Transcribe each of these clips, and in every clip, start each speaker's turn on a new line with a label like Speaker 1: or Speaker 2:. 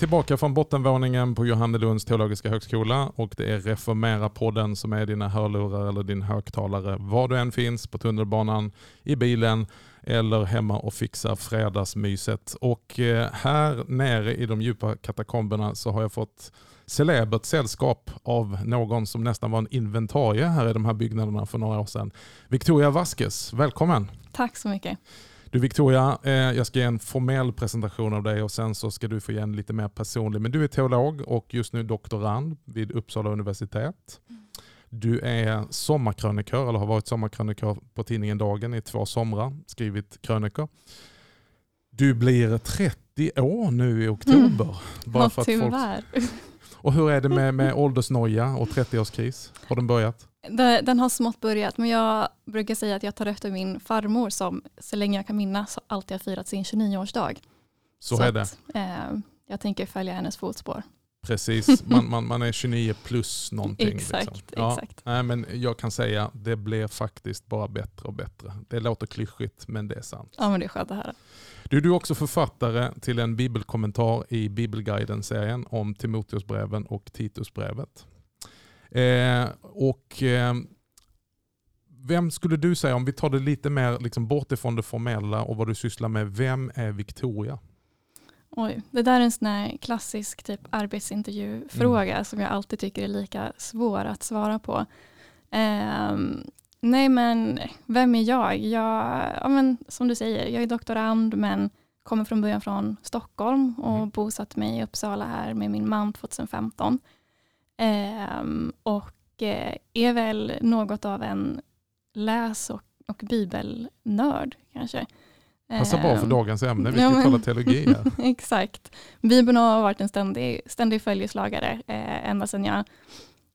Speaker 1: Vi är tillbaka från bottenvåningen på Johannelunds teologiska högskola och det är Reformera-podden som är dina hörlurar eller din högtalare var du än finns, på tunnelbanan, i bilen eller hemma och fixar fredagsmyset. Och eh, här nere i de djupa katakomberna så har jag fått celebert sällskap av någon som nästan var en inventarie här i de här byggnaderna för några år sedan. Victoria Vasquez, välkommen!
Speaker 2: Tack så mycket.
Speaker 1: Du Victoria, eh, jag ska ge en formell presentation av dig och sen så ska du få ge en lite mer personlig. Men du är teolog och just nu doktorand vid Uppsala universitet. Du är sommarkrönikör, eller har varit sommarkrönikör på tidningen Dagen i två somrar, skrivit krönikor. Du blir 30 år nu i oktober. Mm.
Speaker 2: Bara för att. Folk...
Speaker 1: Och hur är det med, med åldersnoja och 30-årskris? Har den börjat?
Speaker 2: Den har smått börjat, men jag brukar säga att jag tar efter min farmor som så länge jag kan minnas alltid har firat sin 29-årsdag.
Speaker 1: Så, så är det.
Speaker 2: Att, eh, jag tänker följa hennes fotspår.
Speaker 1: Precis, man, man, man är 29 plus någonting.
Speaker 2: exakt. Liksom. Ja, exakt.
Speaker 1: Nej, men jag kan säga att det blir faktiskt bara bättre och bättre. Det låter klyschigt men det är sant.
Speaker 2: Ja men det är skönt att höra.
Speaker 1: Du, du är också författare till en bibelkommentar i Bibelguiden-serien om Timoteusbreven och Titusbrevet. Eh, och, eh, vem skulle du säga, om vi tar det lite mer liksom bort ifrån det formella och vad du sysslar med, vem är Victoria?
Speaker 2: Oj, det där är en sån här klassisk typ arbetsintervjufråga mm. som jag alltid tycker är lika svår att svara på. Eh, nej men, vem är jag? jag ja, men, som du säger, jag är doktorand men kommer från början från Stockholm och mm. bosatt mig i Uppsala här med min man 2015. Ehm, och eh, är väl något av en läs och, och bibelnörd kanske.
Speaker 1: Passar bra för ehm, dagens ämne, vi ska ja, men, teologi här.
Speaker 2: exakt. Bibeln har varit en ständig, ständig följeslagare eh, ända sedan jag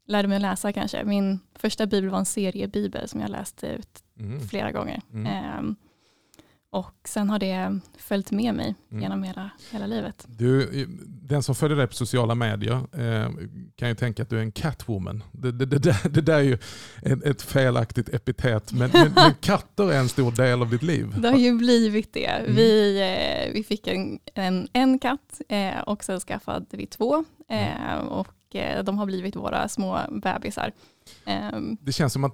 Speaker 2: lärde mig att läsa kanske. Min första bibel var en seriebibel som jag läste ut mm. flera gånger. Mm. Eh, och sen har det följt med mig mm. genom hela, hela livet.
Speaker 1: Du, den som följer dig på sociala medier eh, kan ju tänka att du är en catwoman. Det, det, det, där, det där är ju ett, ett felaktigt epitet, men, men, men, katter är en stor del av ditt liv.
Speaker 2: Det har ju blivit det. Mm. Vi, eh, vi fick en, en, en katt eh, och sen skaffade vi två. Mm. Och eh, de har blivit våra små bebisar.
Speaker 1: Ehm. Det känns som att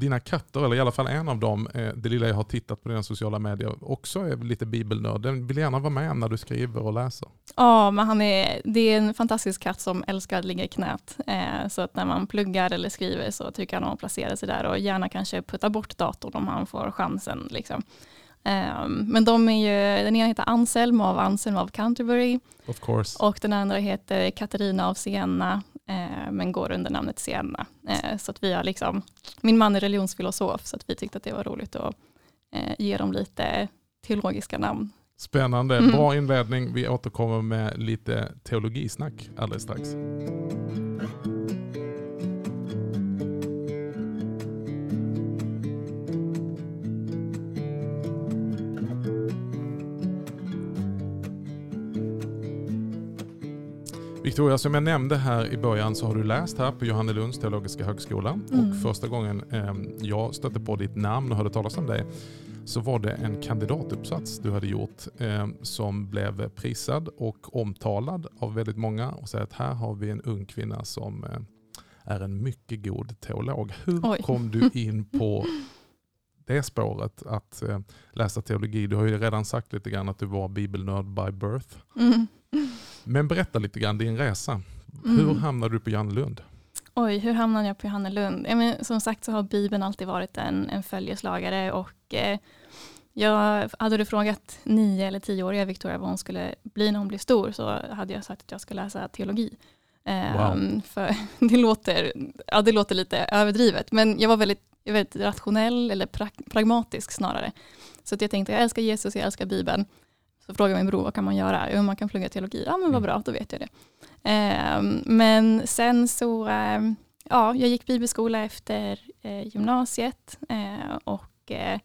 Speaker 1: dina katter, eller i alla fall en av dem, eh, det lilla jag har tittat på dina sociala medier, också är lite bibelnörd. Den vill gärna vara med när du skriver och läser.
Speaker 2: Ja, men han är, det är en fantastisk katt som älskar att ligga i knät. Eh, så att när man pluggar eller skriver så tycker han om att placera sig där och gärna kanske putta bort datorn om han får chansen. Liksom. Ehm, men de är ju, den ena heter Anselm av Anselm av Canterbury.
Speaker 1: Of course.
Speaker 2: Och den andra heter Katarina av Siena eh, men går under namnet Siena. Eh, så att vi har liksom, min man är religionsfilosof så att vi tyckte att det var roligt att eh, ge dem lite teologiska namn.
Speaker 1: Spännande, mm. bra inledning. Vi återkommer med lite teologisnack alldeles strax. Victoria, som jag nämnde här i början så har du läst här på Johannelunds teologiska högskola. Mm. Och första gången eh, jag stötte på ditt namn och hörde talas om dig så var det en kandidatuppsats du hade gjort eh, som blev prisad och omtalad av väldigt många och säger att här har vi en ung kvinna som eh, är en mycket god teolog. Hur Oj. kom du in på det spåret att eh, läsa teologi? Du har ju redan sagt lite grann att du var bibelnörd by birth. Mm. Men berätta lite grann din resa. Mm. Hur hamnade du på Johannelund?
Speaker 2: Oj, hur hamnade jag på Johannelund? Ja, men som sagt så har Bibeln alltid varit en, en följeslagare och eh, jag, hade du frågat nio eller tioåriga Victoria vad hon skulle bli när hon blir stor så hade jag sagt att jag ska läsa teologi. Eh, wow. För det låter, ja, det låter lite överdrivet men jag var väldigt, väldigt rationell eller pra, pragmatisk snarare. Så att jag tänkte jag älskar Jesus, jag älskar Bibeln. Så frågade min bror vad kan man göra? Jo, man kan plugga teologi. Ja, men vad mm. bra, då vet jag det. Eh, men sen så, eh, ja, jag gick bibelskola efter eh, gymnasiet eh, och eh,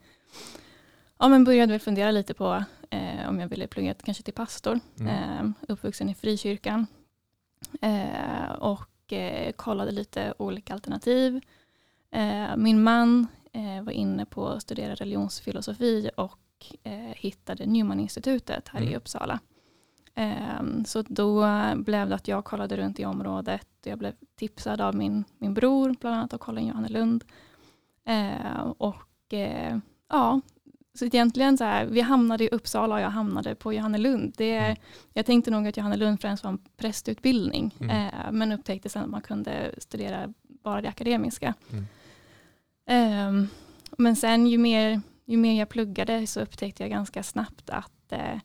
Speaker 2: ja, men började väl fundera lite på eh, om jag ville plugga kanske till pastor. Mm. uppvuxen i frikyrkan. och kollade lite olika alternativ. min man var inne på att studera religionsfilosofi och eh, hittade Newman-institutet här mm. i Uppsala. Eh, så då blev det att jag kollade runt i området. Jag blev tipsad av min, min bror, bland annat, och Colin Johannelund. Eh, och eh, ja, så egentligen så här, vi hamnade i Uppsala och jag hamnade på Johannelund. Det, mm. Jag tänkte nog att Johannelund främst var en prästutbildning, mm. eh, men upptäckte sen att man kunde studera bara det akademiska. Mm. Eh, men sen ju mer, ju mer jag pluggade så upptäckte jag ganska snabbt att, eh,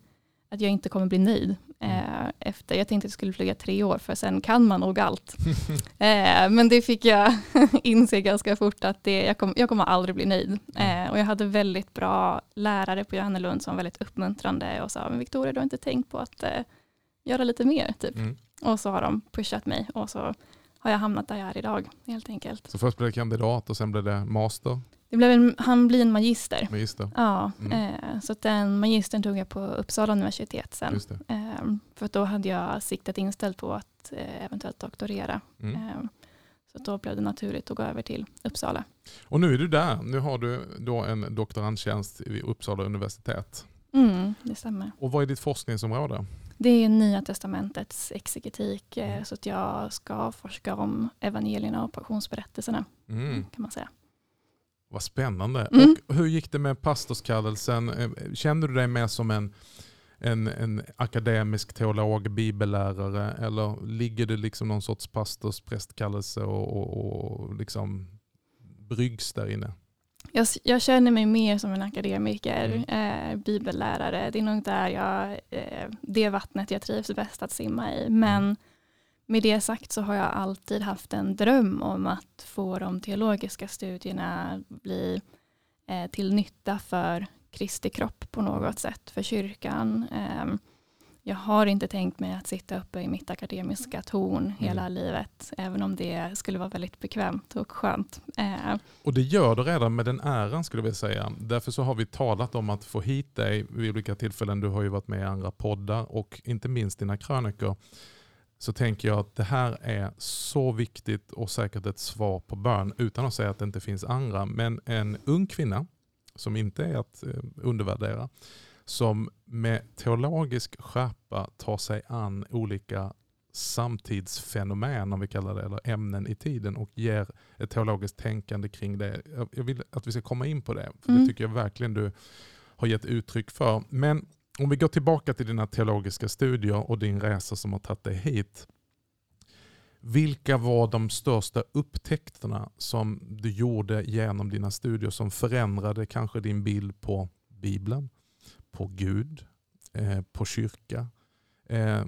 Speaker 2: att jag inte kommer bli nöjd. Mm. Eh, efter, jag tänkte att jag skulle plugga tre år för sen kan man nog allt. eh, men det fick jag inse ganska fort att det, jag, kom, jag kommer aldrig bli nöjd. Mm. Och jag hade väldigt bra lärare på Johannelund som var väldigt uppmuntrande och sa, men Victoria du har inte tänkt på att göra lite mer. Typ. Mm. Och så har de pushat mig och så har jag hamnat där jag är idag helt enkelt.
Speaker 1: Så först blev det kandidat och sen blev det master?
Speaker 2: Det blev en, han blir en magister.
Speaker 1: magister.
Speaker 2: Ja, mm. eh, så den magistern tog jag på Uppsala universitet sen. Eh, för då hade jag siktet inställt på att eh, eventuellt doktorera. Mm. Eh, så då blev det naturligt att gå över till Uppsala.
Speaker 1: Och nu är du där. Nu har du då en doktorandtjänst vid Uppsala universitet.
Speaker 2: Mm, det stämmer.
Speaker 1: Och vad är ditt forskningsområde?
Speaker 2: Det är Nya Testamentets exegetik. Eh, mm. Så att jag ska forska om evangelierna och passionsberättelserna. Mm. Kan man säga.
Speaker 1: Vad spännande. Mm. Och hur gick det med pastorskallelsen? Eh, kände du dig mer som en, en, en akademisk teolog, bibellärare eller ligger det liksom någon sorts pastorsprästkallelse och, och, och liksom bryggs där inne?
Speaker 2: Jag, jag, känner mig mer som en akademiker, mm. eh, bibellärare. Det är nog där jag, eh, det vattnet jag trivs bäst att simma i. Men mm med det sagt så har jag alltid haft en dröm om att få de teologiska studierna bli eh, till nytta för Kristi kropp på något sätt, för kyrkan. Eh, jag har inte tänkt mig att sitta uppe i mitt akademiska torn hela mm. livet, även om det skulle vara väldigt bekvämt och skönt. Eh.
Speaker 1: Och det gör du redan med den äran skulle jag vilja säga. Därför så har vi talat om att få hit dig vid olika tillfällen. Du har ju varit med i andra poddar och inte minst dina krönikor så tänker jag att det här är så viktigt och säkert ett svar på bön utan att säga att det inte finns andra. Men en ung kvinna som inte är att eh, undervärdera som med teologisk skärpa tar sig an olika samtidsfenomen, om vi kallar det, eller ämnen i tiden och ger ett teologiskt tänkande kring det. Jag vill att vi ska komma in på det, för mm. det tycker jag verkligen du har gett uttryck för. Men om vi går tillbaka till dina teologiska studier och din resa som har tagit dig hit. Vilka var de största upptäckterna som du gjorde genom dina studier som förändrade kanske din bild på Bibeln, på Gud, eh, på kyrka? Eh,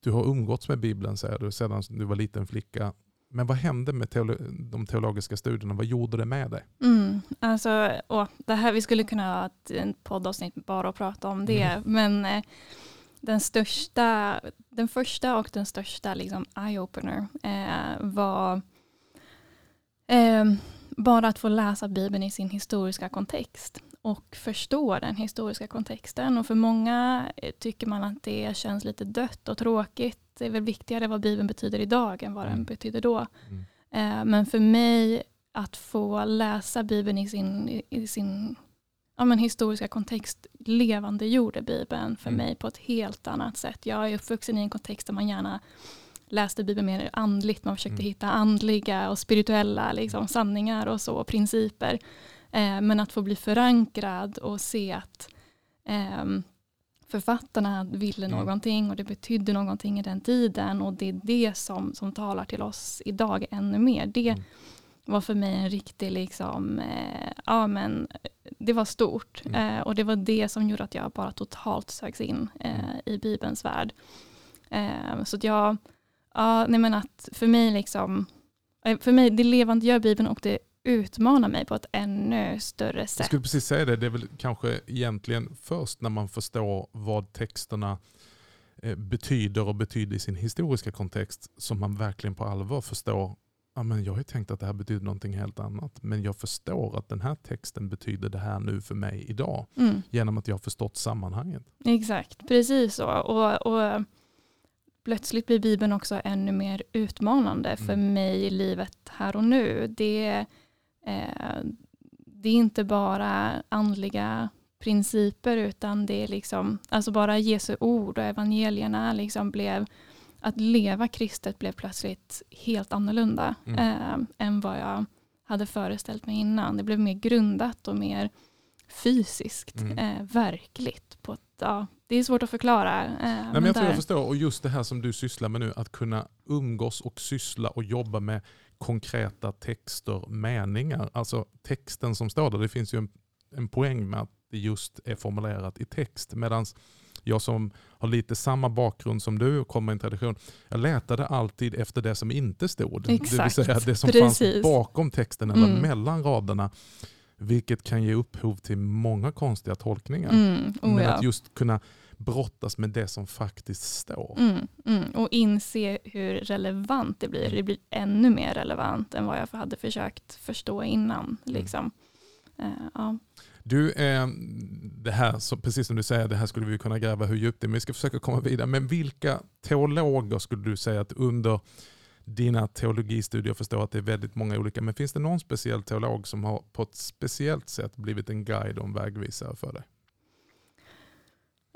Speaker 1: du har umgåtts med Bibeln säger du sedan du var liten flicka. Men vad hände med teolo de teologiska studierna? Vad gjorde det med dig?
Speaker 2: Mm, alltså, åh, det här, vi skulle kunna ha ett, en poddavsnitt bara och prata om det. Mm. Men eh, den, största, den första och den största liksom, eye-opener eh, var eh, bara att få läsa Bibeln i sin historiska kontext och förstå den historiska kontexten. Och för många eh, tycker man att det känns lite dött och tråkigt det är väl viktigare vad Bibeln betyder idag än vad mm. den betyder då. Mm. Eh, men för mig att få läsa Bibeln i sin, i sin ja, men historiska kontext levande gjorde Bibeln för mm. mig på ett helt annat sätt. Jag är uppvuxen i en kontext där man gärna läste Bibeln mer andligt. Man försökte mm. hitta andliga och spirituella liksom, sanningar och så, principer. Eh, men att få bli förankrad och se att eh, författarna ville mm. någonting och det betydde någonting i den tiden och det är det som, som talar till oss idag ännu mer. Det mm. var för mig en riktig, liksom, eh, ja men det var stort mm. eh, och det var det som gjorde att jag bara totalt sögs in eh, mm. i Bibelns värld. Eh, så att jag, ja, nej men att för mig liksom, eh, för mig, det levande gör Bibeln och det utmana mig på ett ännu större sätt.
Speaker 1: Jag skulle precis säga det, det är väl kanske egentligen först när man förstår vad texterna eh, betyder och betyder i sin historiska kontext som man verkligen på allvar förstår ja, men jag har tänkt att det här betyder någonting helt annat. Men jag förstår att den här texten betyder det här nu för mig idag. Mm. Genom att jag har förstått sammanhanget.
Speaker 2: Exakt, precis så. Och, och plötsligt blir Bibeln också ännu mer utmanande mm. för mig i livet här och nu. Det det är inte bara andliga principer utan det är liksom, alltså bara Jesu ord och evangelierna liksom blev, att leva kristet blev plötsligt helt annorlunda mm. eh, än vad jag hade föreställt mig innan. Det blev mer grundat och mer fysiskt, mm. eh, verkligt. På ett, ja, det är svårt att förklara. Eh,
Speaker 1: Nej, men jag tror jag förstår. Och just det här som du sysslar med nu, att kunna umgås och syssla och jobba med konkreta texter, meningar. Alltså texten som står där, det finns ju en, en poäng med att det just är formulerat i text. Medan jag som har lite samma bakgrund som du och kommer i en tradition, jag letade alltid efter det som inte stod.
Speaker 2: Exakt,
Speaker 1: det vill säga det som
Speaker 2: precis.
Speaker 1: fanns bakom texten eller mm. mellan raderna. Vilket kan ge upphov till många konstiga tolkningar. Mm, oh Men att just kunna brottas med det som faktiskt står.
Speaker 2: Mm, mm. Och inse hur relevant det blir. Det blir ännu mer relevant än vad jag hade försökt förstå innan. Mm. Liksom. Uh, ja.
Speaker 1: Du, eh, det här, så, precis som du säger, det här skulle vi kunna gräva hur djupt det är, men vi ska försöka komma vidare. Men vilka teologer skulle du säga att under dina teologistudier förstår att det är väldigt många olika, men finns det någon speciell teolog som har på ett speciellt sätt blivit en guide och en vägvisare för dig?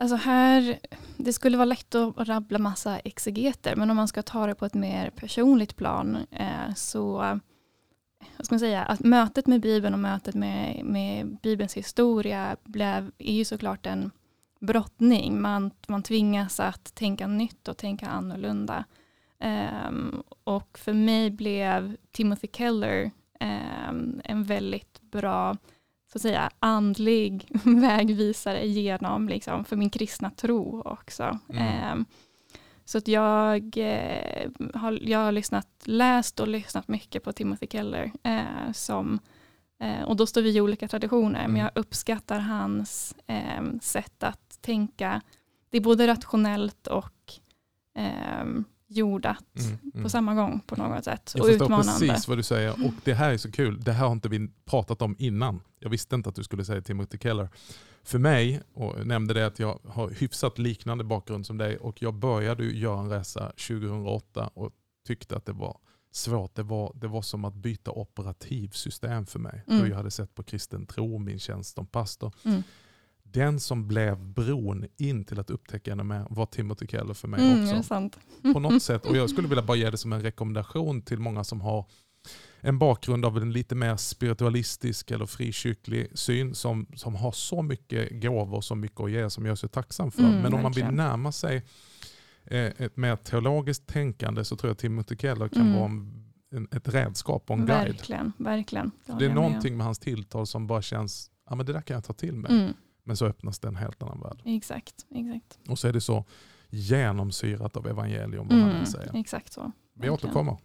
Speaker 2: Alltså här, det skulle vara lätt att rabbla massa exegeter, men om man ska ta det på ett mer personligt plan eh, så vad ska man säga, att mötet med Bibeln och mötet med, med Bibelns historia blev, är ju såklart en brottning. Man, man tvingas att tänka nytt och tänka annorlunda. Um, och för mig blev Timothy Keller um, en väldigt bra så säga, andlig vägvisare genom liksom, för min kristna tro också. Mm. Um, så att jag, eh, har, jag har lyssnat, läst och lyssnat mycket på Timothy Keller. Eh, som, eh, och då står vi i olika traditioner, mm. men jag uppskattar hans eh, sätt att tänka. Det är både rationellt och ehm, jordat mm, mm. på samma gång på något sätt.
Speaker 1: Jag och förstår utmanande. precis vad du säger och det här är så kul. Det här har inte vi pratat om innan. Jag visste inte att du skulle säga Timothy Keller. För mig, och jag nämnde det att jag har hyfsat liknande bakgrund som dig och jag började göra en resa 2008 och tyckte att det var svårt. Det var, det var som att byta operativsystem för mig. Mm. Hur jag hade sett på kristen tro, min tjänst som pastor. Mm den som blev bron in till att upptäcka ännu mer var Timothy Keller för mig mm, också. På något sätt. Och jag skulle vilja bara ge det som en rekommendation till många som har en bakgrund av en lite mer spiritualistisk eller frikyrklig syn som, som har så mycket gåvor, så mycket att ge som jag är så tacksam för. Mm, Men om man vill närma sig eh, ett mer teologiskt tänkande så tror jag Timothy Keller kan mm. vara en, ett redskap och en
Speaker 2: verkligen,
Speaker 1: guide.
Speaker 2: Verkligen.
Speaker 1: Det, det är någonting med hans tilltal som bara känns, ja men det där kan jag ta till mig. Mm. Men så öppnas det en helt annan värld.
Speaker 2: Exakt, exakt.
Speaker 1: Och så är det så genomsyrat av evangelium vad mm, han säger.
Speaker 2: Exakt så.
Speaker 1: Vi återkommer.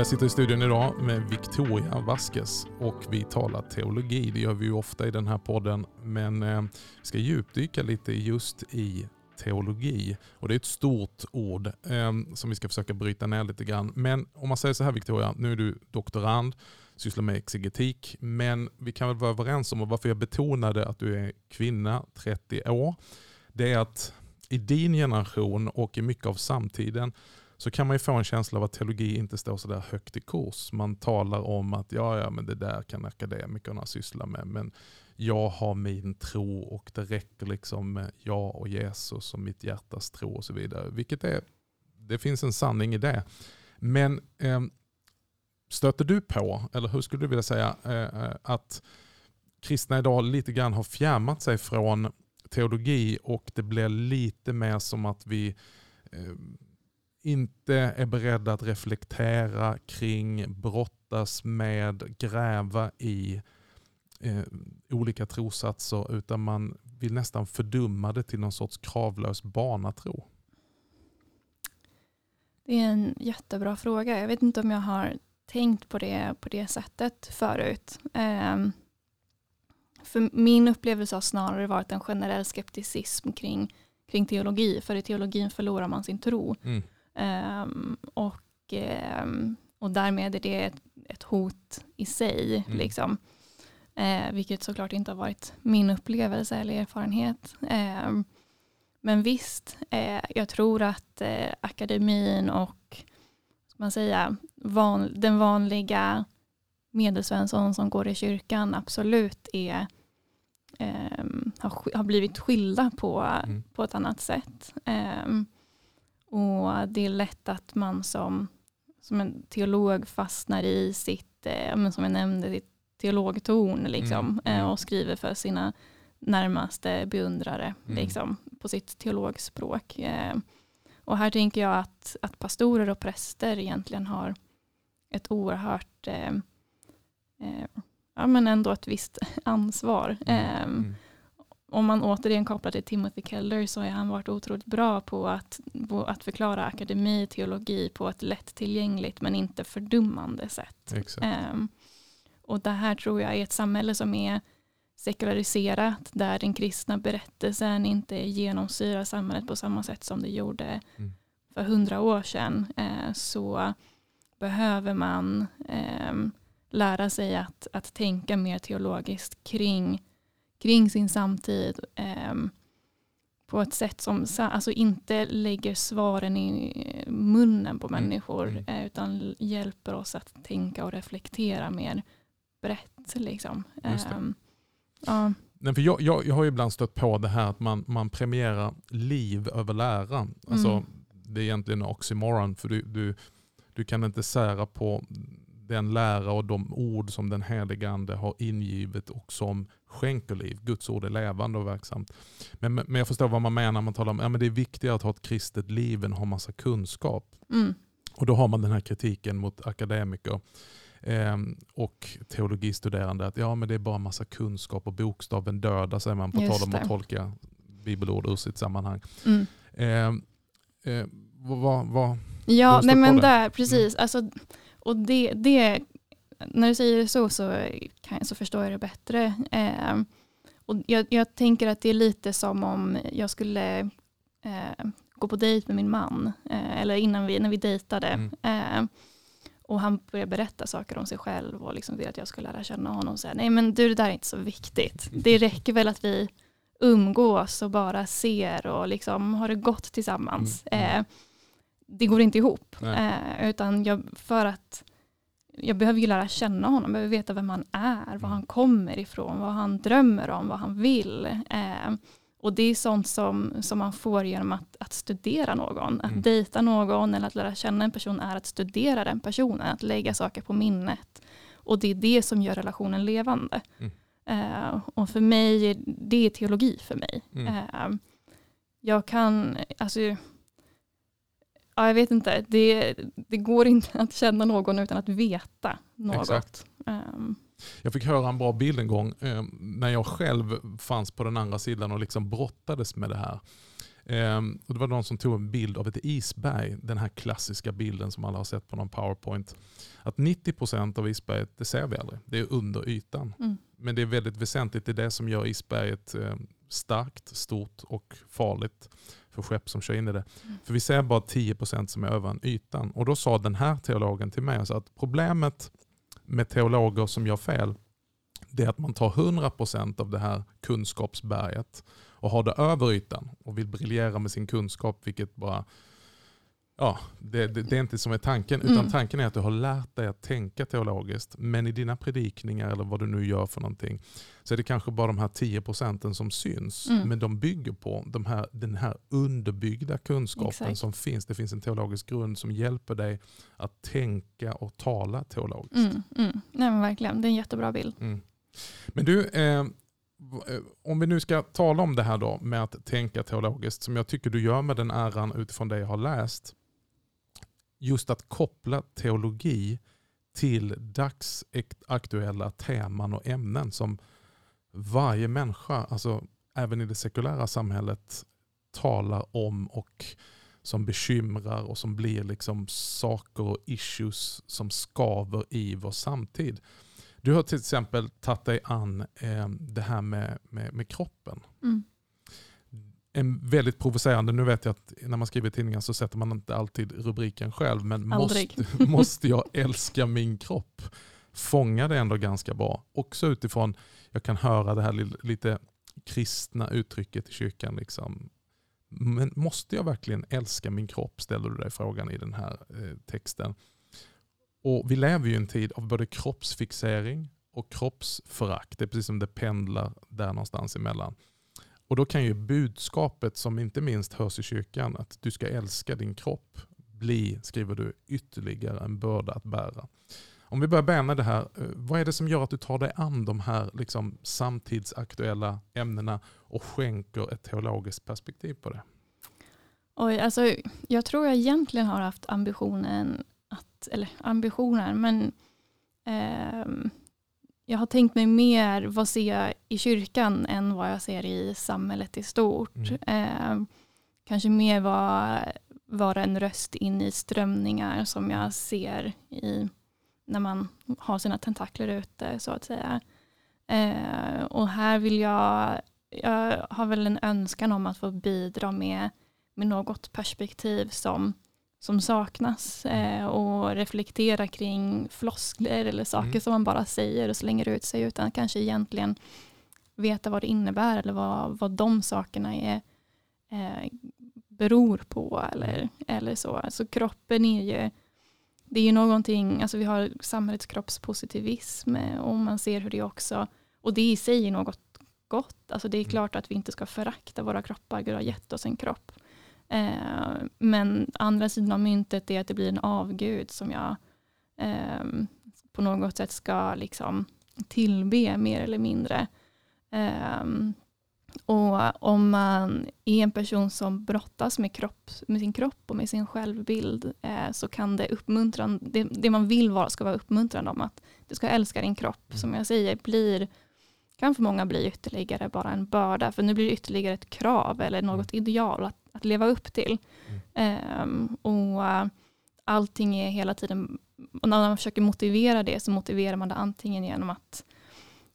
Speaker 1: Jag sitter i studion idag med Victoria Vasquez och vi talar teologi. Det gör vi ju ofta i den här podden. Men eh, vi ska djupdyka lite just i teologi. Och Det är ett stort ord eh, som vi ska försöka bryta ner lite grann. Men om man säger så här Victoria, nu är du doktorand, sysslar med exegetik. Men vi kan väl vara överens om, och varför jag betonade att du är kvinna, 30 år, det är att i din generation och i mycket av samtiden så kan man ju få en känsla av att teologi inte står så där högt i kurs. Man talar om att ja, ja, men det där kan akademikerna syssla med, men jag har min tro och det räcker liksom med jag och Jesus och mitt hjärtas tro och så vidare. Vilket är, det finns en sanning i det. Men eh, stöter du på, eller hur skulle du vilja säga, eh, eh, att kristna idag lite grann har fjärmat sig från teologi och det blir lite mer som att vi eh, inte är beredda att reflektera kring, brottas med, gräva i eh, olika trosatser utan man vill nästan fördumma det till någon sorts kravlös barnatro?
Speaker 2: Det är en jättebra fråga. Jag vet inte om jag har tänkt på det på det sättet förut. Eh, för min upplevelse har snarare varit en generell skepticism kring, kring teologi. För i teologin förlorar man sin tro. Mm. Um, och, um, och därmed är det ett, ett hot i sig. Mm. Liksom. Eh, vilket såklart inte har varit min upplevelse eller erfarenhet. Eh, men visst, eh, jag tror att eh, akademin och man säga, van, den vanliga medelsvensson som går i kyrkan absolut är, eh, har, har, blivit skilda på, mm. på ett annat sätt. Eh, och Det är lätt att man som, som en teolog fastnar i sitt, eh, som jag nämnde, sitt teologtorn liksom, mm. Eh, mm. och skriver för sina närmaste beundrare mm. liksom, på sitt teologspråk. Eh, och här tänker jag att, att pastorer och präster egentligen har ett oerhört, eh, eh, ja men ändå ett visst ansvar. Mm. Om man återigen kopplar till Timothy Keller så har han varit otroligt bra på att, på att förklara akademi, teologi på ett lättillgängligt men inte fördummande sätt. Um, och det här tror jag är ett samhälle som är sekulariserat där den kristna berättelsen inte genomsyrar samhället på samma sätt som det gjorde mm. för hundra år sedan eh, så behöver man eh, lära sig att, att tänka mer teologiskt kring, kring sin samtid eh, på ett sätt som alltså inte lägger svaren i munnen på mm. människor mm. Mm. utan hjälper oss att tänka och reflektera mer brett. Liksom. Um,
Speaker 1: ja. Nej, för jag, jag, jag, har ibland stött på det här att man, man premierar liv över lära. Alltså, mm. Det är egentligen oxymoron, för du, du, du kan inte sära på den lära och de ord som den helige ande har ingivit och som skänker liv. Guds ord är levande och verksamt. Men, men jag förstår vad man menar när man talar om att ja, det är viktigare att ha ett kristet liv än att ha massa kunskap. Mm. Och då har man den här kritiken mot akademiker eh, och teologistuderande att ja, men det är bara massa kunskap och bokstaven döda säger man på tal om att tolka bibelord ur sitt sammanhang. Mm. Eh, eh, vad, vad,
Speaker 2: ja, nej men där, precis. Mm. Alltså, och det, det, när du säger det så så, kan, så förstår jag det bättre. Eh, och jag, jag, tänker att det är lite som om jag skulle eh, gå på dejt med min man, eh, eller innan vi, när vi dejtade. Mm. Eh, och han började berätta saker om sig själv och liksom ville att jag skulle lära känna honom. Och säga, Nej men du det där är inte så viktigt. Det räcker väl att vi umgås och bara ser och liksom har det gott tillsammans. Mm. mm. Eh, det går inte ihop. Eh, utan jag, för att jag behöver ju lära känna honom, behöver veta vem han är, var mm. han kommer ifrån, vad han drömmer om, vad han vill. Eh, och det är sånt som, som man får genom att, att studera någon. Att mm. dejta någon eller att lära känna en person är att studera den personen, att lägga saker på minnet. Och det är det som gör relationen levande. Mm. Uh, och för mig, det är teologi för mig. Mm. Uh, jag kan, alltså, ja, jag vet inte, det, det går inte att känna någon utan att veta något. Um,
Speaker 1: jag fick höra en bra bild en gång eh, när jag själv fanns på den andra sidan och liksom brottades med det här. Eh, och det var någon som tog en bild av ett isberg, den här klassiska bilden som alla har sett på någon powerpoint. Att 90% av isberget det ser vi aldrig, det är under ytan. Mm. Men det är väldigt väsentligt, det är det som gör isberget eh, starkt, stort och farligt för skepp som kör in i det. Mm. För vi ser bara 10% som är över ytan. Och då sa den här teologen till mig alltså att problemet med teologer som gör fel, det är att man tar 100% av det här kunskapsberget och har det över ytan och vill briljera med sin kunskap, vilket bara Ja, det, det, det, är inte som är tanken, utan mm. tanken är att du har lärt dig att tänka teologiskt. Men i dina predikningar eller vad du nu gör för någonting så är det kanske bara de här 10 procenten som syns. Mm. Men de bygger på de här, den här underbyggda kunskapen Exakt. som finns. Det finns en teologisk grund som hjälper dig att tänka och tala teologiskt.
Speaker 2: Mm, mm. Nej, men verkligen, det är en jättebra bild.
Speaker 1: Mm. Men du, eh, om vi nu ska tala om det här då med att tänka teologiskt, som jag tycker du gör med den äran utifrån det jag har läst just att koppla teologi till dagsaktuella teman och ämnen som varje människa, alltså även i det sekulära samhället, talar om och som bekymrar och som blir liksom saker och issues som skaver i vår samtid. Du har till exempel tagit dig an eh, det här med, med, med kroppen. Mm en väldigt provocerande, nu vet jag att när man skriver tidningar så sätter man inte alltid rubriken själv, men måste, måste jag älska min kropp? fångar det ändå ganska bra. Också utifrån, jag kan höra det här lite kristna uttrycket i kyrkan. Liksom. Men måste jag verkligen älska min kropp? Ställer du dig frågan i den här eh, texten. Och Vi lever ju i en tid av både kroppsfixering och kroppsförakt. Det är precis som det pendlar där någonstans emellan. Och Då kan ju budskapet som inte minst hörs i kyrkan, att du ska älska din kropp, bli, skriver du, ytterligare en börda att bära. Om vi börjar bena det här, eh, vad är det som gör att du tar dig an de här liksom, samtidsaktuella ämnena och skänker ett teologiskt perspektiv på det?
Speaker 2: Oj, alltså, jag tror jag egentligen har haft ambitionen, att, eller ambitioner, men eh, jag har tänkt mig mer vad ser jag i kyrkan än vad jag ser i samhället i stort. Mm. Eh, kanske mer vara, vara en röst in i strömningar som jag ser i när man har sina tentakler ute så att säga. Eh, och här vill jag, jag har väl en önskan om att få bidra med, med något perspektiv som, som saknas eh, och reflektera kring floskler eller saker mm. som man bara säger och slänger ut sig utan kanske egentligen veta vad det innebär eller vad, vad de sakerna är, eh, beror på eller, mm. eller så. Så kroppen är ju det är ju någonting, alltså vi har samhällets kroppspositivism och man ser hur det också, och det i sig är något gott. Alltså det är mm. klart att vi inte ska förakta våra kroppar, Gud har gett oss en kropp. Eh, men andra sidan av myntet är att det blir en avgud som jag eh, på något sätt ska liksom tillbe mer eller mindre. Eh, och om man är en person som brottas med, kropp, med sin kropp och med sin självbild eh, så kan det uppmuntrande, det, det, man vill vara ska vara uppmuntrande om att du ska älska din kropp. Mm. Som jag säger, blir, kan för många bli ytterligare bara en börda. För nu blir det ytterligare ett krav eller något mm. ideal att, att leva upp till. Mm. Eh, och uh, allting är hela tiden, och när man försöker motivera det så motiverar man det antingen genom att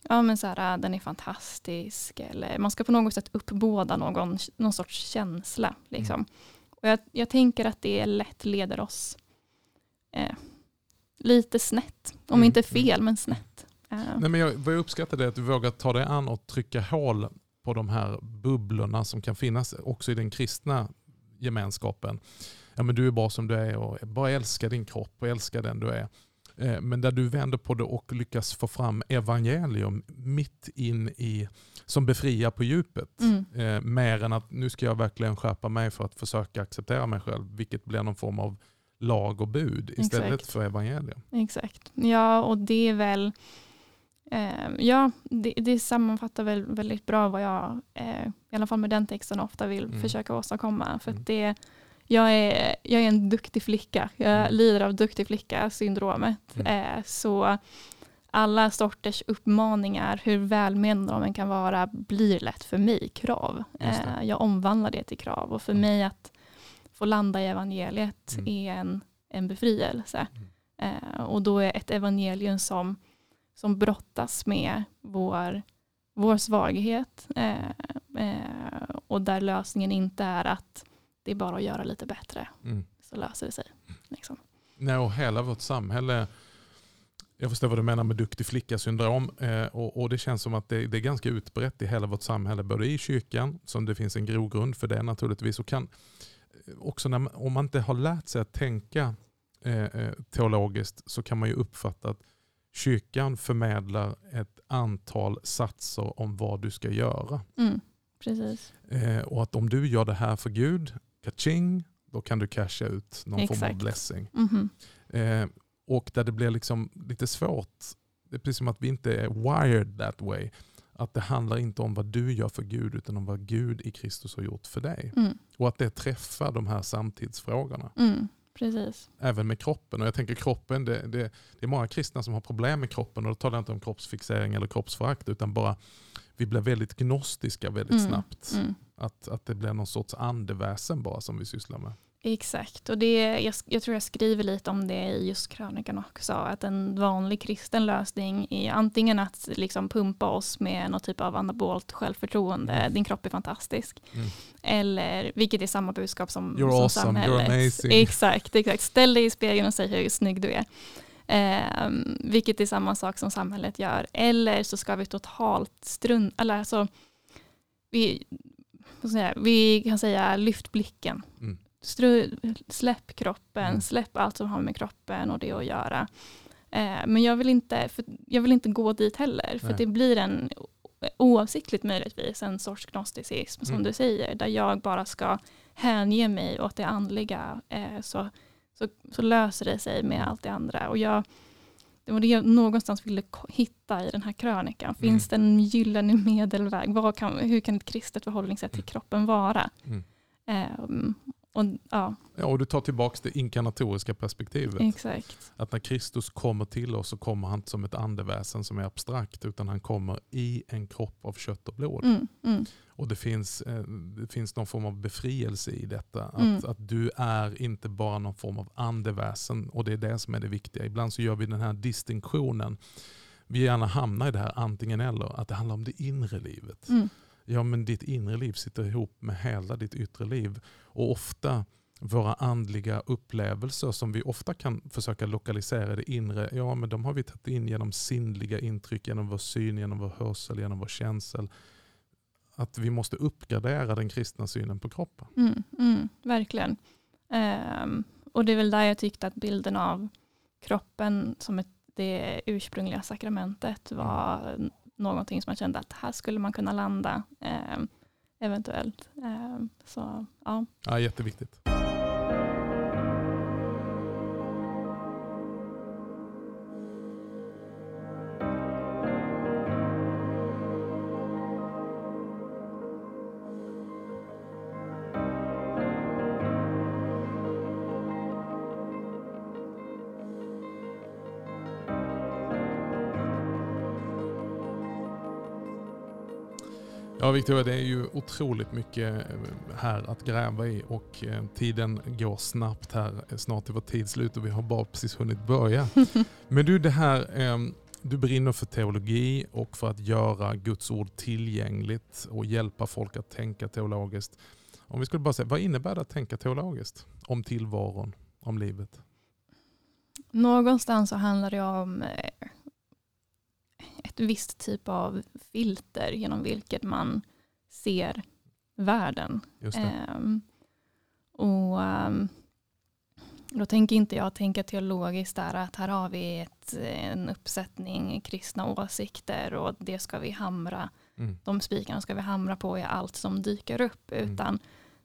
Speaker 2: ja men så här, äh, den är fantastisk. Eller man ska på något sätt uppbåda någon, någon sorts känsla. Liksom. Mm. Och jag, jag, tänker att det lätt leder oss eh, lite snett. Om mm. inte mm. fel, men snett.
Speaker 1: Uh. Nej, men jag, vad jag uppskattar är att du vågar ta dig an och trycka hål på de här bubblorna som kan finnas också i den kristna gemenskapen. Ja, men du är bra som du är och bara älska din kropp och älska den du är. Eh, men där du vänder på det och lyckas få fram evangelium mitt in i, som befriar på djupet. Mm. Eh, mer än att nu ska jag verkligen skärpa mig för att försöka acceptera mig själv, vilket blir någon form av lag och bud istället Exakt. för evangelium.
Speaker 2: Exakt. Ja, och det är väl Ja, det, det sammanfattar väl väldigt bra vad jag, eh, i alla fall med den texten, ofta vill mm. försöka åstadkomma. För mm. det jag är, jag är en duktig flicka. Jag mm. lider av duktig flicka-syndromet. Mm. Eh, så alla sorters uppmaningar, hur välmenande de än kan vara, blir lätt för mig krav. Eh, jag omvandlar det till krav. Och för mm. mig att få landa i evangeliet mm. är en, en befrielse. Mm. Och då är ett evangelium som, som brottas med vår, vår svaghet. Eh, eh, och där lösningen inte är att det är bara att göra lite bättre mm. så löser det sig. Liksom.
Speaker 1: Nej, och hela vårt samhälle, jag förstår vad du menar med duktig flicka-syndrom eh, och, och, det känns som att det, det, är ganska utbrett i hela vårt samhälle, både i kyrkan, som det finns en grogrund för det naturligtvis, och kan eh, också när, om man inte har lärt sig att tänka eh, eh, teologiskt så kan man ju uppfatta att kyrkan förmedlar ett antal satser om vad du ska göra.
Speaker 2: Mm, precis.
Speaker 1: Eh, och att om du gör det här för Gud kaching, då kan du casha ut någon Exakt. form av blessing. Mm -hmm. eh, och där det blir liksom lite svårt, det är precis som att vi inte är wired that way. Att det handlar inte om vad du gör för Gud utan om vad Gud i Kristus har gjort för dig. Mm. Och att det träffar de här samtidsfrågorna.
Speaker 2: Precis.
Speaker 1: Även med kroppen. Och jag tänker kroppen, det, det, det är många kristna som har problem med kroppen. Och då talar jag inte om kroppsfixering eller kroppsförakt utan bara vi blir väldigt gnostiska väldigt mm. snabbt. Mm. Att, att det blir någon sorts andeväsen bara som vi sysslar med.
Speaker 2: Exakt, och det, jag, jag, tror jag skriver lite om det i just krönikan också. Att en vanlig kristen lösning är antingen att liksom pumpa oss med någon typ av anabolt självförtroende. Mm. Din kropp är fantastisk. Mm. Eller, vilket är samma budskap som,
Speaker 1: you're
Speaker 2: som
Speaker 1: awesome,
Speaker 2: samhället.
Speaker 1: You're amazing.
Speaker 2: Exakt, exakt. Ställ dig i spegeln och säg hur snygg du är. Eh, vilket är samma sak som samhället gör. Eller så ska vi totalt strunta, eller alltså, vi, vi kan säga lyft blicken. Mm. Släpp kroppen, mm. släpp allt som har med kroppen och det att göra. Eh, men jag vill, inte, för jag vill inte gå dit heller, för det blir en oavsiktligt möjligtvis en sorts gnosticism som mm. du säger, där jag bara ska hänge mig åt det andliga eh, så, så, så, löser det sig med allt det andra. Och jag, det var det jag någonstans ville hitta i den här krönikan. Mm. Finns mm. det en gyllene medelväg? Kan, hur kan ett kristet förhållningssätt till mm. kroppen vara? Mm. Eh, och, ja.
Speaker 1: Ja, och du tar tillbaka det inkarnatoriska perspektivet.
Speaker 2: Exakt.
Speaker 1: Att när Kristus kommer till oss så kommer han inte som ett andeväsen som är abstrakt utan han kommer i en kropp av kött och blod. Mm, mm. Och det finns, eh, det finns någon form av befrielse i detta. Att, mm. att du är inte bara någon form av andeväsen och det är det som är det viktiga. Ibland så gör vi den här distinktionen. Vi gärna hamnar i det här antingen eller, att det handlar om det inre livet. Mm. Ja men ditt inre liv sitter ihop med hela ditt yttre liv. Och ofta våra andliga upplevelser som vi ofta kan försöka lokalisera i det inre, ja men de har vi tagit in genom sinnliga intryck, genom vår syn, genom vår hörsel, genom vår känsel. Att vi måste uppgradera den kristna synen på kroppen.
Speaker 2: Mm, mm, verkligen. Um, och det är väl där jag tyckte att bilden av kroppen som ett, det ursprungliga sakramentet var mm någonting som man kände att här skulle man kunna landa. Eh, eventuellt. Eh, så, ja.
Speaker 1: ja, jätteviktigt. Victoria, det är ju otroligt mycket eh, här att gräva i och eh, tiden går snabbt här. Snart är vår tid slut och vi har bara precis hunnit börja. Men du, det här, ehm, du brinner för teologi och för att göra Guds ord tillgängligt och hjälpa folk att tänka teologiskt. Om vi skulle bara säga, vad innebär det att tänka teologiskt? Om tillvaron, om livet?
Speaker 2: Någonstans så handlar det om eh, ett visst typ av filter genom vilket man ser världen. Um, och um, Då tänker inte jag tänka teologiskt där att här har vi ett, en uppsättning kristna åsikter och det ska vi hamra, mm. de spikarna ska vi hamra på i allt som dyker upp, mm. utan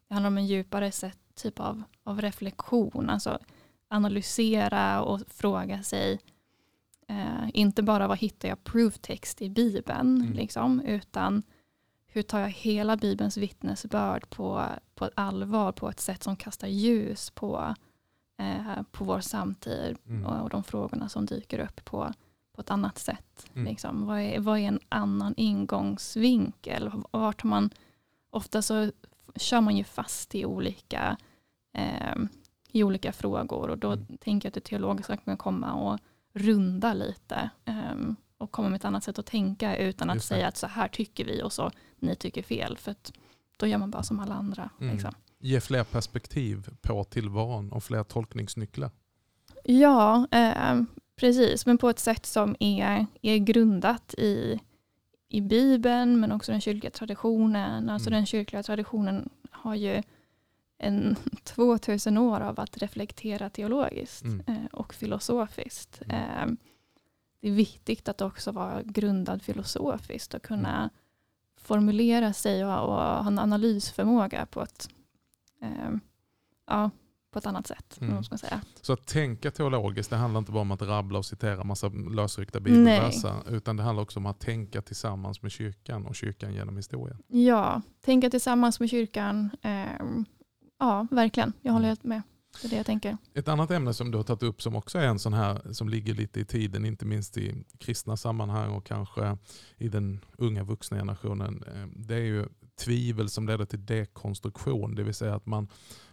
Speaker 2: det handlar om en djupare sätt, typ av, av reflektion, alltså analysera och fråga sig Eh, inte bara vad hittar jag proof-text i Bibeln, mm. liksom, utan hur tar jag hela Bibelns vittnesbörd på, på ett allvar, på ett sätt som kastar ljus på, eh, på vår samtid mm. och, och, de frågorna som dyker upp på, på ett annat sätt. Mm. Liksom. Vad, är, vad är en annan ingångsvinkel? Vart man, ofta så kör man ju fast i olika, eh, i olika frågor och då mm. tänker jag att det teologiska kan komma och runda lite um, och komma med ett annat sätt att tänka utan att säga att så här tycker vi och så ni tycker fel. För då gör man bara som alla andra. Mm. Liksom.
Speaker 1: Ge fler perspektiv på tillvaron och fler tolkningsnycklar.
Speaker 2: Ja, eh, precis. Men på ett sätt som är, är grundat i, i Bibeln men också den kyrkliga traditionen. Alltså mm. den kyrkliga traditionen har ju en 2000 år av att reflektera teologiskt mm. eh, och filosofiskt. Mm. Eh, det är viktigt att också vara grundad filosofiskt och kunna mm. formulera sig och, och, ha en analysförmåga på ett, eh, ja, på ett annat sätt. Mm. Ska säga.
Speaker 1: Så att tänka teologiskt, det handlar inte bara om att rabbla och citera massa lösryckta bibelverser, utan det handlar också om att tänka tillsammans med kyrkan och kyrkan genom historien.
Speaker 2: Ja, tänka tillsammans med kyrkan, eh, Ja, verkligen. Jag håller helt med. Det är det jag tänker.
Speaker 1: Ett annat ämne som du har tagit upp som också är en sån här som ligger lite i tiden, inte minst i kristna sammanhang och kanske i den unga vuxna generationen. Eh, det är ju tvivel som leder till dekonstruktion, det vill säga att man,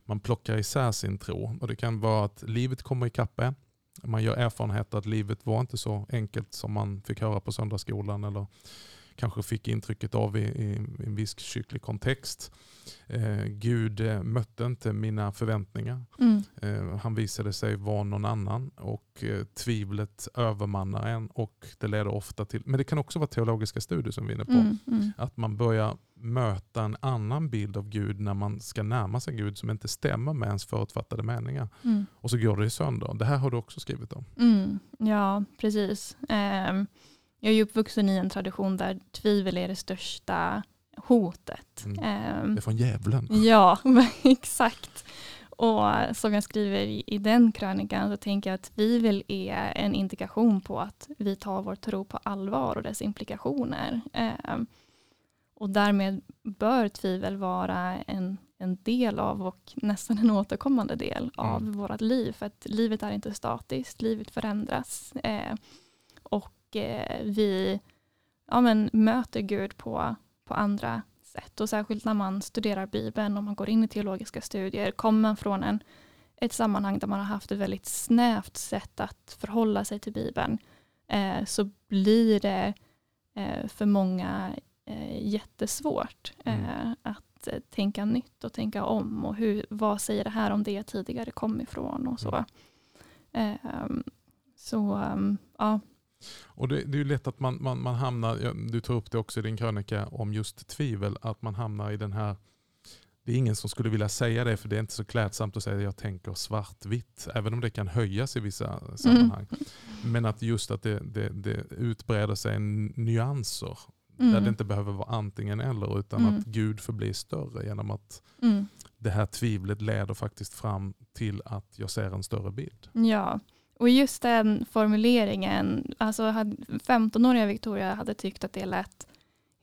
Speaker 1: man plockar isär sin tro. Och Det kan vara att livet kommer ikapp en. Man gör erfarenhet att livet var inte så enkelt som man fick höra på söndagsskolan eller kanske fick intrycket av i, i, i en viss kyrklig kontext. Eh, Gud eh, mötte inte mina förväntningar.
Speaker 2: Mm.
Speaker 1: Eh, han visade sig vara någon annan och eh, tvivlet övermannar en och det leder ofta till, men det kan också vara teologiska studier som vi är inne på.
Speaker 2: Mm. Mm.
Speaker 1: Att man börjar möta en annan bild av Gud när man ska närma sig Gud som inte stämmer med ens förutfattade meningar.
Speaker 2: Mm.
Speaker 1: Och så går det sönder. Det här har du också skrivit om.
Speaker 2: Mm, ja, precis. Ehm, jag är ju uppvuxen i en tradition där tvivel är det största hotet.
Speaker 1: Mm.
Speaker 2: Ehm,
Speaker 1: Det är från djävulen.
Speaker 2: ja, exakt. Och som jag skriver i, den krönikan så tänker jag att tvivel är en indikation på att vi tar vår tro på allvar och dess implikationer. Ehm, och därmed bör tvivel vara en, en del av och nästan en återkommande del av
Speaker 1: Mm.
Speaker 2: vårt liv. För att livet är inte statiskt, livet förändras. Eh, och vi ja, men, möter Gud på, på andra sätt. Och särskilt när man studerar Bibeln och man går in i teologiska studier, kommer man från en, ett sammanhang där man har haft ett väldigt snävt sätt att förhålla sig till Bibeln, eh, så blir det eh, för många eh, jättesvårt eh, att eh, tänka nytt och tänka om och hur, vad säger det här om det jag tidigare kom ifrån och så. Ehm, så um, ja,
Speaker 1: Och det, det är ju lätt att man, man, man hamnar, du tar upp det också i din krönika om just tvivel, att man hamnar i den här det är ingen som skulle vilja säga det för det är inte så klädsamt att säga att jag tänker svartvitt. Även om det kan höjas i vissa sammanhang. Men att just att det, det, det utbreder sig nyanser. Där
Speaker 2: mm,
Speaker 1: det inte behöver vara antingen eller utan
Speaker 2: Mm.
Speaker 1: att Gud förblir större genom att
Speaker 2: mm,
Speaker 1: det här tvivlet leder faktiskt fram till att jag ser en större bild.
Speaker 2: ja. Och just den formuleringen, alltså hade 15-åriga Victoria hade tyckt att det lät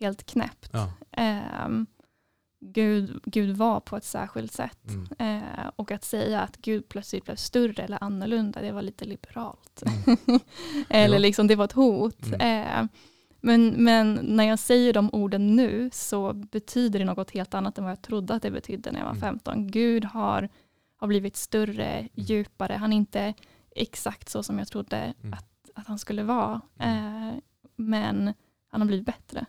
Speaker 2: helt knäppt.
Speaker 1: Ja.
Speaker 2: Ehm, Gud, Gud var på ett särskilt sätt.
Speaker 1: Mm.
Speaker 2: Eh, och att säga att Gud plötsligt blev större eller annorlunda, det var lite liberalt.
Speaker 1: Mm.
Speaker 2: eller
Speaker 1: Ja.
Speaker 2: liksom det var ett hot.
Speaker 1: Mm.
Speaker 2: Eh, men, men när jag säger de orden nu så betyder det något helt annat än vad jag trodde att det betydde när jag var
Speaker 1: Mm.
Speaker 2: 15. Gud har, har blivit större, djupare. Han är inte exakt så som jag trodde
Speaker 1: Mm.
Speaker 2: att, att han skulle vara. Eh, men han har blivit bättre.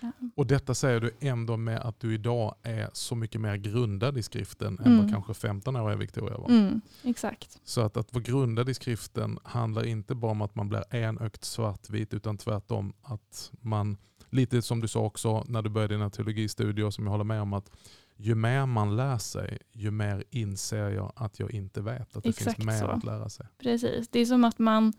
Speaker 2: Ja.
Speaker 1: Och detta säger du ändå med att du idag är så mycket mer grundad i skriften än
Speaker 2: Mm.
Speaker 1: vad kanske 15-åriga Victoria var.
Speaker 2: Mm, exakt.
Speaker 1: Så att, att vara grundad i skriften handlar inte bara om att man blir enögt svartvit utan tvärtom att man, lite som du sa också när du började dina teologistudier som jag håller med om att ju mer man lär sig ju mer inser jag att jag inte vet. Att det
Speaker 2: Exakt
Speaker 1: finns mer
Speaker 2: så.
Speaker 1: att lära sig.
Speaker 2: Precis. Det är som att man,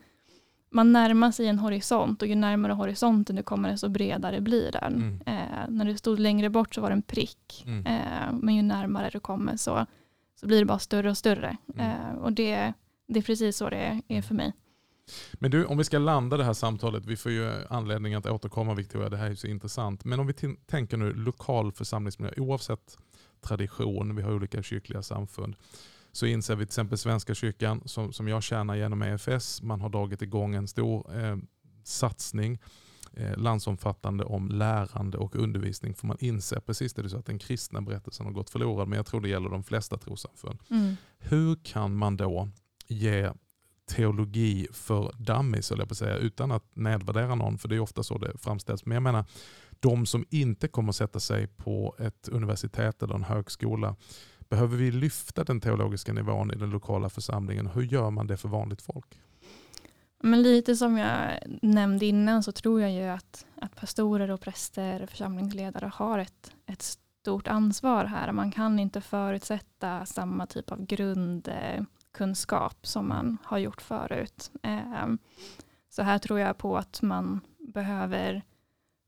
Speaker 2: man närmar sig en horisont och ju närmare horisonten du kommer desto bredare blir den.
Speaker 1: Mm.
Speaker 2: Eh, när du stod längre bort så var det en prick.
Speaker 1: Mm.
Speaker 2: Eh, men ju närmare du kommer så, så blir det bara större och större.
Speaker 1: Mm.
Speaker 2: Eh, och det, det är precis så det är för mig.
Speaker 1: Men du, om vi ska landa det här samtalet, vi får ju anledning att återkomma Victoria, det här är så intressant. Men om vi tänker nu lokal församlingsmiljö, oavsett tradition, vi har olika kyrkliga samfund, så inser vi till exempel Svenska kyrkan som, som jag tjänar genom EFS, man har dragit igång en stor eh, satsning eh, landsomfattande om lärande och undervisning för man inser precis det du sa att den kristna berättelsen har gått förlorad men jag tror det gäller de flesta trossamfund.
Speaker 2: Mm.
Speaker 1: Hur kan man då ge teologi för dummies, jag på att säga, utan att nedvärdera någon, för det är ofta så det framställs. Men jag menar, de som inte kommer sätta sig på ett universitet eller en högskola, behöver vi lyfta den teologiska nivån i den lokala församlingen? Hur gör man det för vanligt folk?
Speaker 2: Men lite som jag nämnde innan så tror jag ju att, att pastorer och präster och församlingsledare har ett, ett stort ansvar här. Man kan inte förutsätta samma typ av grundkunskap som man har gjort förut. Ehm, så här tror jag på att man behöver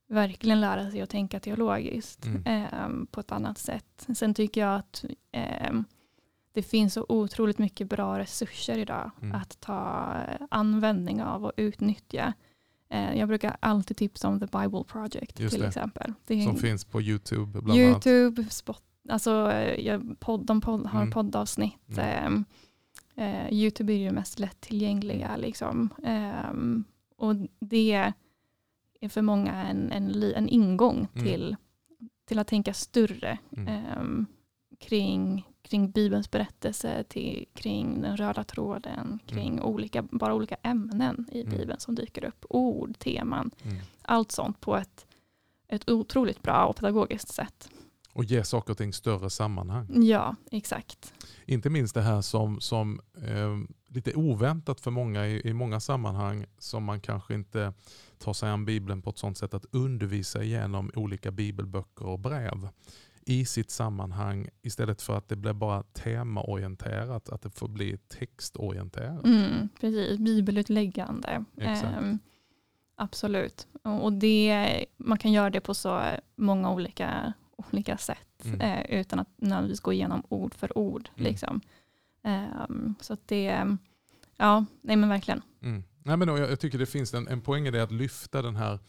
Speaker 2: verkligen lära sig att tänka teologiskt
Speaker 1: Mm.
Speaker 2: ehm, på ett annat sätt. Sen tycker jag att ehm, det finns så otroligt mycket bra resurser idag
Speaker 1: Mm.
Speaker 2: att ta eh, användning av och utnyttja. Eh, Jag brukar alltid tipsa om The Bible Project
Speaker 1: Just
Speaker 2: till
Speaker 1: det.
Speaker 2: exempel. Det
Speaker 1: Som finns på YouTube bland annat.
Speaker 2: Youtube, spot, alltså eh, podd, de podd, har
Speaker 1: Mm.
Speaker 2: poddavsnitt.
Speaker 1: Mm.
Speaker 2: Eh, eh, Youtube är ju mest lättillgängliga. Liksom. Ehm, och det är för många en, en, en ingång
Speaker 1: Mm.
Speaker 2: till, till att tänka större
Speaker 1: Mm.
Speaker 2: ehm, kring, kring Bibelns berättelse, till, kring den röda tråden, kring olika, bara olika ämnen i
Speaker 1: Mm.
Speaker 2: Bibeln som dyker upp. Ord, teman,
Speaker 1: Mm.
Speaker 2: allt sånt på ett, ett otroligt bra och pedagogiskt sätt.
Speaker 1: Och ge saker och ting större sammanhang.
Speaker 2: Ja, exakt.
Speaker 1: Inte minst det här som, som eh, lite oväntat för många i, i många sammanhang som man kanske inte tar sig an Bibeln på ett sådant sätt att undervisa igenom olika bibelböcker och brev i sitt sammanhang istället för att det blir bara temaorienterat, att det får bli textorienterat.
Speaker 2: Mm, precis, bibelutläggande. Eh, absolut. Och det, man kan göra det på så många olika, olika sätt mm. eh, utan att nödvändigtvis gå igenom ord för ord. Mm. Liksom. Eh, så att det, ja, nej men verkligen.
Speaker 1: Mm. Nej, men jag, jag, tycker det finns en, en poäng i det att lyfta den här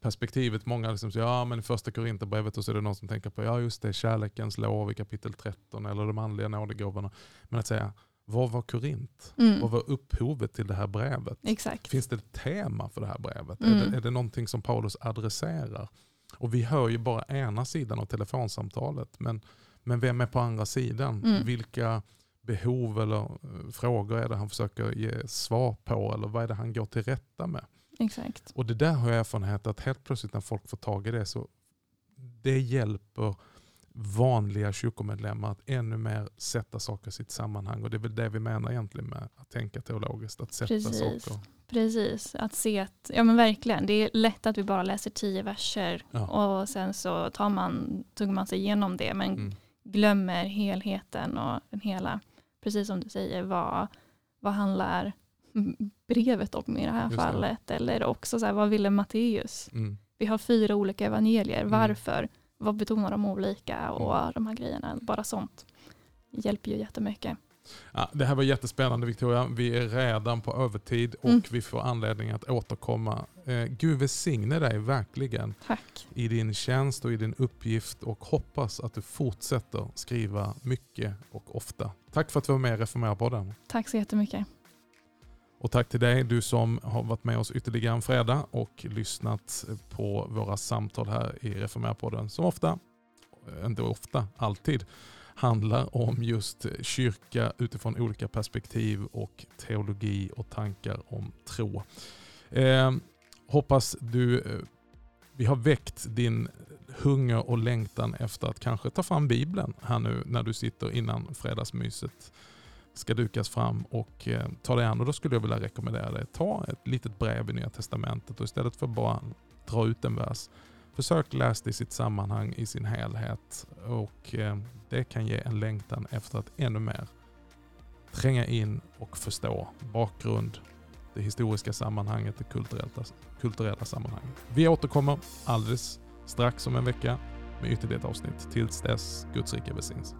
Speaker 1: perspektivet. Många liksom säger ja men första Korinthierbrevet och så är det någon som tänker på ja just det, kärlekens lov i kapitel 13 eller de andliga nådegåvorna. Men att säga vad var Korint? Mm. Vad var upphovet till det här brevet?
Speaker 2: Exakt.
Speaker 1: Finns det ett tema för det här brevet? Mm. Är, det, är det någonting som Paulus adresserar? Och vi hör ju bara ena sidan av telefonsamtalet. Men, men vem är på andra sidan? Mm. Vilka behov eller eh, frågor är det han försöker ge svar på? Eller vad är det han går till rätta med?
Speaker 2: Exakt.
Speaker 1: Och det där har jag erfarenhet att helt plötsligt när folk får tag i det så det hjälper vanliga kyrkomedlemmar att ännu mer sätta saker i sitt sammanhang. Och det är väl det vi menar egentligen med att tänka teologiskt, att sätta
Speaker 2: Precis.
Speaker 1: saker.
Speaker 2: Precis, att se att, ja men verkligen, det är lätt att vi bara läser tio verser ja. och sen så tar man, tuggar man sig igenom det men mm. glömmer helheten och den hela, precis som du säger, vad, vad handlar brevet om i det här Just fallet? Det. Eller också så här, vad ville Matteus? Mm. Vi har fyra olika evangelier, mm. varför? Vad betonar de olika och mm. de här grejerna? Bara sånt hjälper ju jättemycket.
Speaker 1: Ja, det här var jättespännande Victoria. Vi är redan på övertid och mm. vi får anledning att återkomma. Eh, Gud välsigne dig verkligen
Speaker 2: Tack.
Speaker 1: i din tjänst och i din uppgift och hoppas att du fortsätter skriva mycket och ofta. Tack för att du var med i Reformera-podden.
Speaker 2: Tack så jättemycket.
Speaker 1: Och tack till dig, du som har varit med oss ytterligare en fredag och lyssnat på våra samtal här i Reformera-podden som ofta, inte ofta, alltid handlar om just eh, kyrka utifrån olika perspektiv och teologi och tankar om tro. Eh, hoppas du, eh, vi har väckt din hunger och längtan efter att kanske ta fram Bibeln här nu när du sitter innan fredagsmyset ska dukas fram och eh, ta dig an. Och då skulle jag vilja rekommendera dig, ta ett litet brev i Nya Testamentet och istället för bara dra ut en vers, försök läsa det i sitt sammanhang i sin helhet och eh, det kan ge en längtan efter att ännu mer tränga in och förstå bakgrund, det historiska sammanhanget, det kulturella, kulturella sammanhanget. Vi återkommer alldeles strax om en vecka med ytterligare ett avsnitt. Tills dess, Guds rika välsignelse.